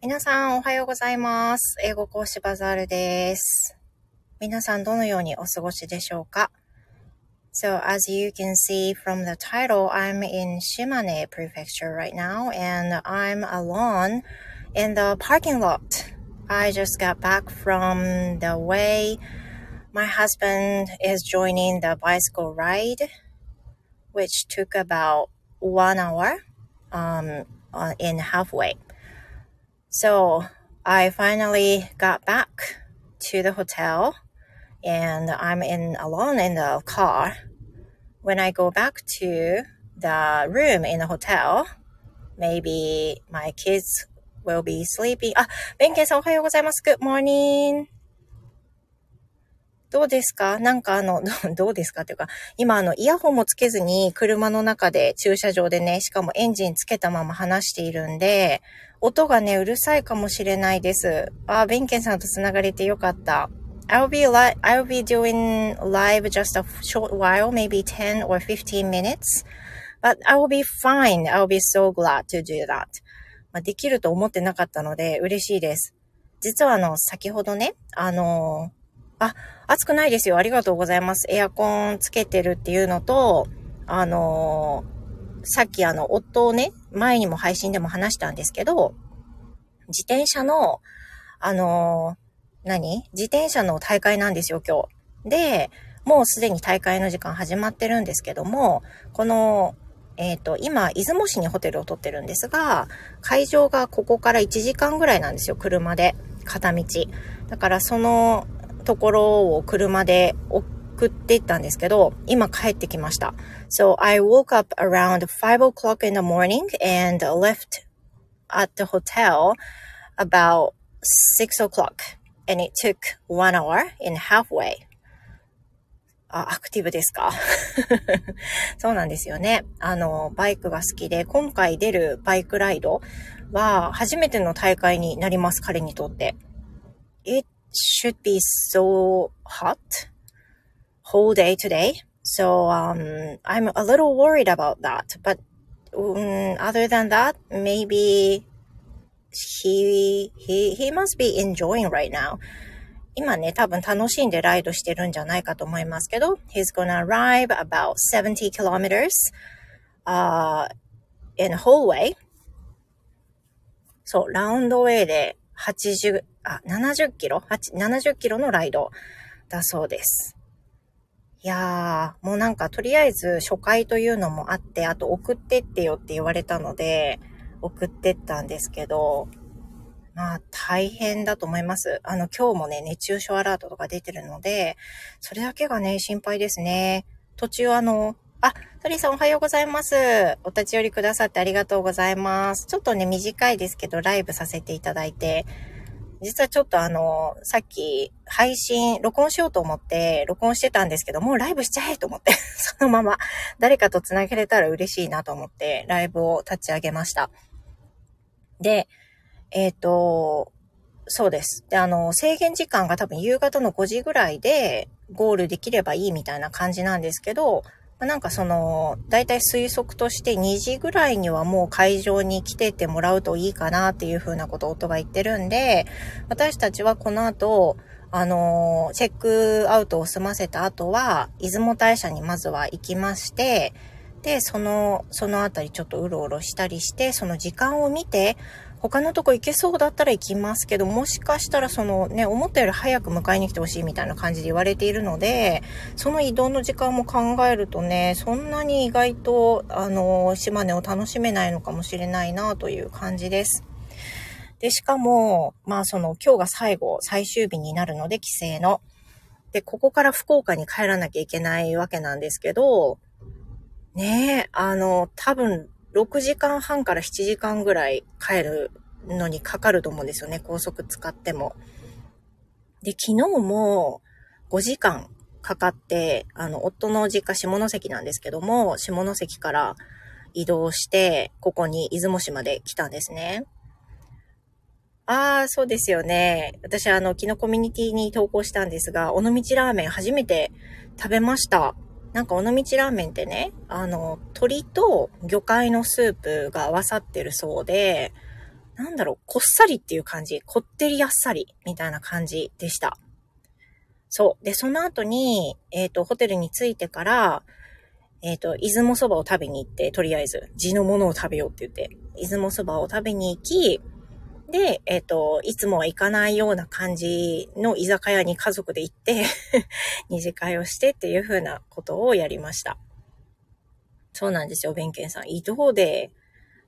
皆さんおはようございます。英語講師バザールです。皆さんどのようにお過ごしでしょうか So as you can see from the title, I'm in Shimane Prefecture right now and I'm alone in the parking lot. I just got back from the way my husband is joining the bicycle ride, which took about one hour um, in halfway. So I finally got back to the hotel and I'm in alone in the car. When I go back to the room in the hotel, maybe my kids will be sleeping. あ、ベンケンさんおはようございます。Good morning. どうですか？なんかあの、どうですか？っていうか、今あの、イヤホンもつけずに車の中で駐車場でね、しかもエンジンつけたまま話しているんで、音がね、うるさいかもしれないです。あ、ベンケンさんと繋がれてよかった。I'll be li I'll be doing live just a short while, maybe 10 or 15 minutes. But I will be fine. I'll be so glad to do that. まあ、できると思ってなかったので嬉しいです。実はあの、先ほどね、あのあ、暑くないですよ。ありがとうございます。エアコンつけてるっていうのと、あのー、さっきあの、夫をね、前にも配信でも話したんですけど、自転車の、あのー、何？自転車の大会なんですよ、今日。で、もうすでに大会の時間始まってるんですけども、この、えっ、ー、と、今、出雲市にホテルを取ってるんですが、会場がここから1時間ぐらいなんですよ、車で。片道。だからそのところを車で送っていったんですけど、今帰ってきました。So I woke up around 5 o'clock in the morning and left at the hotel about 6 o'clock and it took one hour in halfway. あ、アクティブですかそうなんですよね。あの、バイクが好きで、今回出るバイクライドは初めての大会になります、彼にとって。It should be so hot whole day today. So um, I'm a little worried about that. But um, other than that, maybe he he he must be enjoying right now. 今ね、多分楽しんでライドしてるんじゃないかと思いますけど、he's gonna arrive about 70 kilometers uh, in whole way. そう、ラウンドウェイで80、 あ、70キロ ?70 キロのライドだそうです。いやー、もうなんかとりあえず初回というのもあって、あと送ってってよって言われたので、送ってったんですけど、まあ大変だと思います。あの今日もね、熱中症アラートとか出てるので、それだけがね、心配ですね。途中あの、あ、トリさんおはようございます。お立ち寄りくださってありがとうございます。ちょっとね、短いですけど、ライブさせていただいて、実はちょっとあの、さっき配信、録音しようと思って録音してたんですけど、もうライブしちゃえと思って、そのまま誰かと繋げれたら嬉しいなと思ってライブを立ち上げました。で、えっ、ー、と、そうです。で、あの、制限時間が多分夕方の5時ぐらいでゴールできればいいみたいな感じなんですけど、なんかその、だいたい推測として2時ぐらいにはもう会場に来ててもらうといいかなっていうふうなことを夫が言ってるんで、私たちはこの後、あの、チェックアウトを済ませた後は、出雲大社にまずは行きまして、で、その、そのあたりちょっとうろうろしたりして、その時間を見て、他のとこ行けそうだったら行きますけど、もしかしたらそのね、思ったより早く迎えに来てほしいみたいな感じで言われているので、その移動の時間も考えるとね、そんなに意外と、あの、島根を楽しめないのかもしれないなという感じです。で、しかも、まあその今日が最後、最終日になるので、帰省の。で、ここから福岡に帰らなきゃいけないわけなんですけど、ねえ、あの、多分6時間半から7時間ぐらい帰るのにかかると思うんですよね。高速使っても。で、昨日も5時間かかって、あの、夫の実家下関なんですけども、下関から移動して、ここに出雲市まで来たんですね。ああ、そうですよね。私、あの、昨日コミュニティに投稿したんですが、尾道ラーメン初めて食べました。なんか尾道ラーメンってね、あの、鶏と魚介のスープが合わさってるそうで、なんだろう、こっさりっていう感じ。こってりあっさりみたいな感じでした。そう。で、その後に、えっ、ー、と、ホテルに着いてから、えっ、ー、と、出雲そばを食べに行って、とりあえず、地のものを食べようって言って、出雲そばを食べに行き、で、えっ、ー、と、いつもは行かないような感じの居酒屋に家族で行って 二次会をしてっていう風なことをやりました。そうなんですよ、弁慶さん。移動で、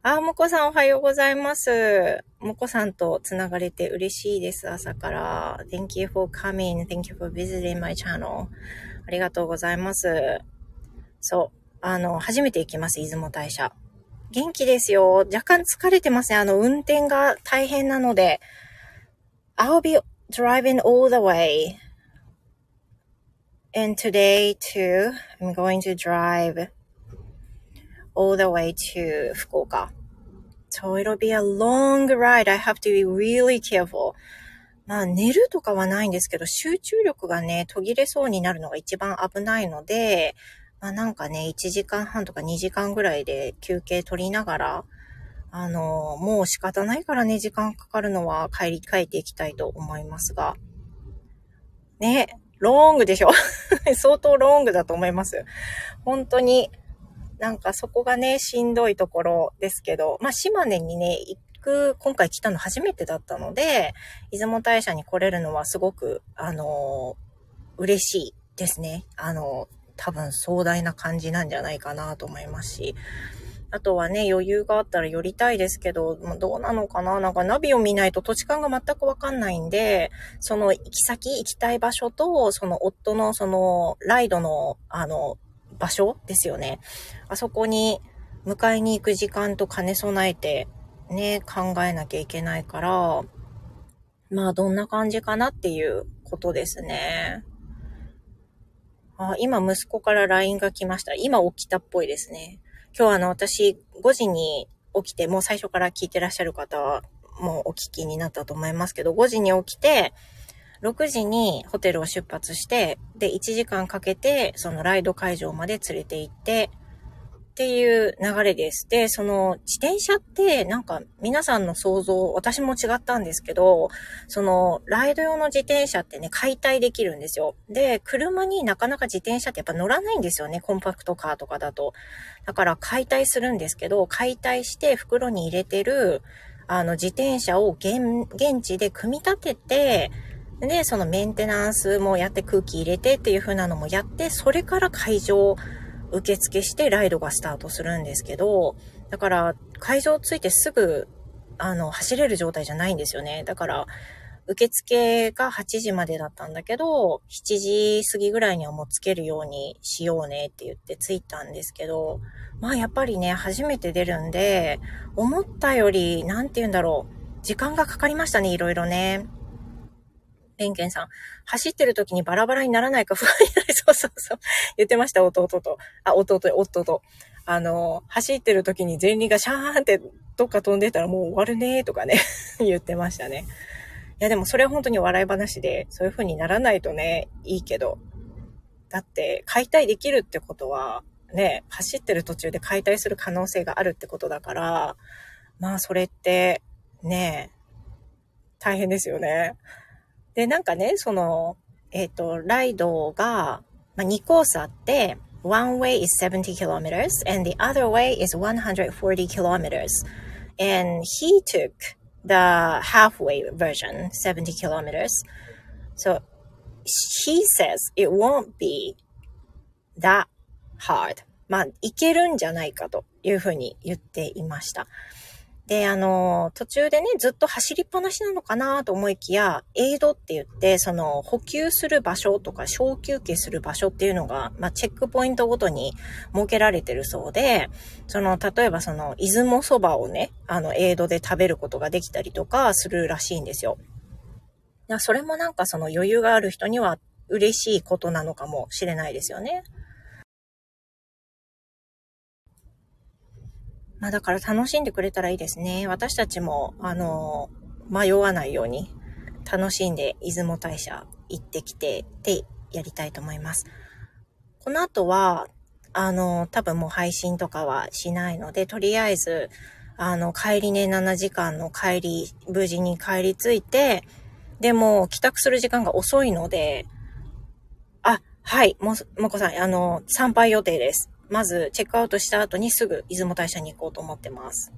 あ、もこさんおはようございます。もこさんとつながれて嬉しいです、朝から。Thank you for coming. Thank you for visiting my channel. ありがとうございます。そう。あの、初めて行きます、出雲大社。元気ですよ。若干疲れてますね。あの、運転が大変なので。I'll be driving all the way. And today too, I'm going to drive all the way to 福岡。So it'll be a long ride. I have to be really careful. まあ寝るとかはないんですけど、集中力がね、途切れそうになるのが一番危ないので、まあなんかね、1時間半とか2時間ぐらいで休憩取りながら、あの、もう仕方ないからね、時間かかるのは帰り、帰っていきたいと思いますが。ね、ロングでしょ 相当ロングだと思います。本当に、なんかそこがね、しんどいところですけど、まあ島根にね、行く、今回来たの初めてだったので、出雲大社に来れるのはすごく、あの嬉しいですね。あの多分壮大な感じなんじゃないかなと思いますし、あとはね、余裕があったら寄りたいですけど、どうなのかな？なんかナビを見ないと土地勘が全くわかんないんで、その行き先、行きたい場所と、その夫のそのライドの、あの、場所ですよね。あそこに迎えに行く時間と兼ね備えて、ね、考えなきゃいけないから、まあどんな感じかなっていうことですね。あ、今息子から LINE が来ました。今起きたっぽいですね。今日あの私5時に起きて、もう最初から聞いてらっしゃる方はもうお聞きになったと思いますけど、5時に起きて、6時にホテルを出発して、で、1時間かけて、そのライド会場まで連れて行って、っていう流れです。で、その自転車ってなんか皆さんの想像、私も違ったんですけど、そのライド用の自転車ってね、解体できるんですよ。で、車になかなか自転車ってやっぱ乗らないんですよね、コンパクトカーとかだと。だから解体するんですけど、解体して袋に入れてる、あの自転車を現現地で組み立てて、で、そのメンテナンスもやって空気入れてっていう風なのもやって、それから会場受付してライドがスタートするんですけど、だから会場着いてすぐ、あの、走れる状態じゃないんですよね。だから、受付が8時までだったんだけど、7時過ぎぐらいにはもうつけるようにしようねって言って着いたんですけど、まあやっぱりね、初めて出るんで、思ったより、なんて言うんだろう、時間がかかりましたね、いろいろね。ペンケンさん。走ってる時にバラバラにならないか不安になり そうそうそう。言ってました、弟と。あ、弟、夫と。あの、走ってる時に前輪がシャーンってどっか飛んでたらもう終わるねーとかね 言ってましたね。いやでもそれは本当に笑い話で、そういう風にならないとね、いいけど。だって、解体できるってことは、ね、走ってる途中で解体する可能性があるってことだから、まあそれって、ね、大変ですよね。で、なんかね、その、えっ、ー、と、ライドが、まあ、2コースあって、one way is 70 kilometers and the other way is 140 kilometers. And he took the halfway version, 70 kilometers. So he says it won't be that hard. まあ、いけるんじゃないかというふうに言っていました。で、あの、途中でね、ずっと走りっぱなしなのかなと思いきや、エイドって言って、その、補給する場所とか、小休憩する場所っていうのが、まあ、チェックポイントごとに設けられてるそうで、その、例えばその、出雲そばをね、あの、エイドで食べることができたりとかするらしいんですよ。それもなんかその余裕がある人には嬉しいことなのかもしれないですよね。まあだから楽しんでくれたらいいですね。私たちも、あの、迷わないように楽しんで出雲大社行ってきてってやりたいと思います。この後は、あの、多分もう配信とかはしないので、とりあえず、あの、帰りね、7時間の帰り、無事に帰り着いて、でも、帰宅する時間が遅いので、あ、はい、も、もこさん、あの、参拝予定です。まず、チェックアウトした後にすぐ出雲大社に行こうと思ってます。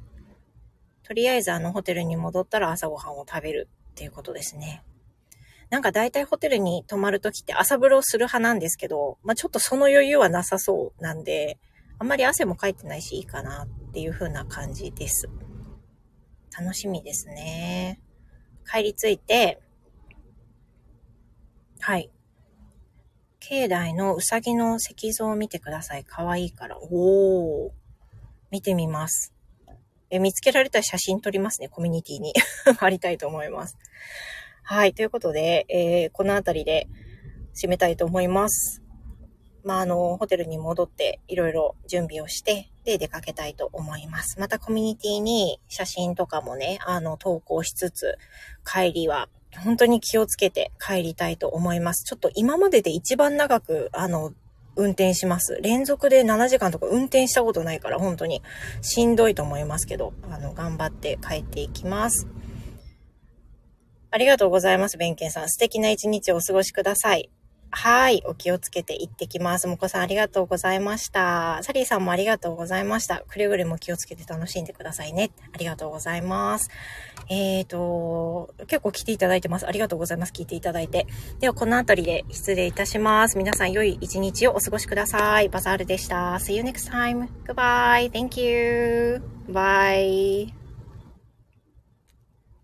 とりあえず、あの、ホテルに戻ったら朝ごはんを食べるっていうことですね。なんか大体ホテルに泊まるときって朝風呂する派なんですけど、まあ、ちょっとその余裕はなさそうなんで、あんまり汗もかいてないしいいかなっていう風な感じです。楽しみですね。帰り着いて、はい。境内のうさぎの石像を見てください。かわいいから。おー。見てみます。え、見つけられた写真撮りますね。コミュニティに 貼りたいと思います。はい。ということで、えー、この辺りで締めたいと思います。まあ、あの、ホテルに戻っていろいろ準備をして、で、出かけたいと思います。またコミュニティに写真とかもね、あの、投稿しつつ、帰りは本当に気をつけて帰りたいと思います。ちょっと今までで一番長く、あの、運転します。連続で7時間とか運転したことないから本当にしんどいと思いますけど、あの、頑張って帰っていきます。ありがとうございます、弁慶さん。素敵な一日をお過ごしください。はい。お気をつけて行ってきます。もこさんありがとうございました。サリーさんもありがとうございました。くれぐれも気をつけて楽しんでくださいね。ありがとうございます。えーと、結構来ていただいてます。ありがとうございます。聞いていただいて。では、この辺りで失礼いたします。皆さん良い一日をお過ごしください。バザールでした。See you next time. Goodbye. Thank you. Bye.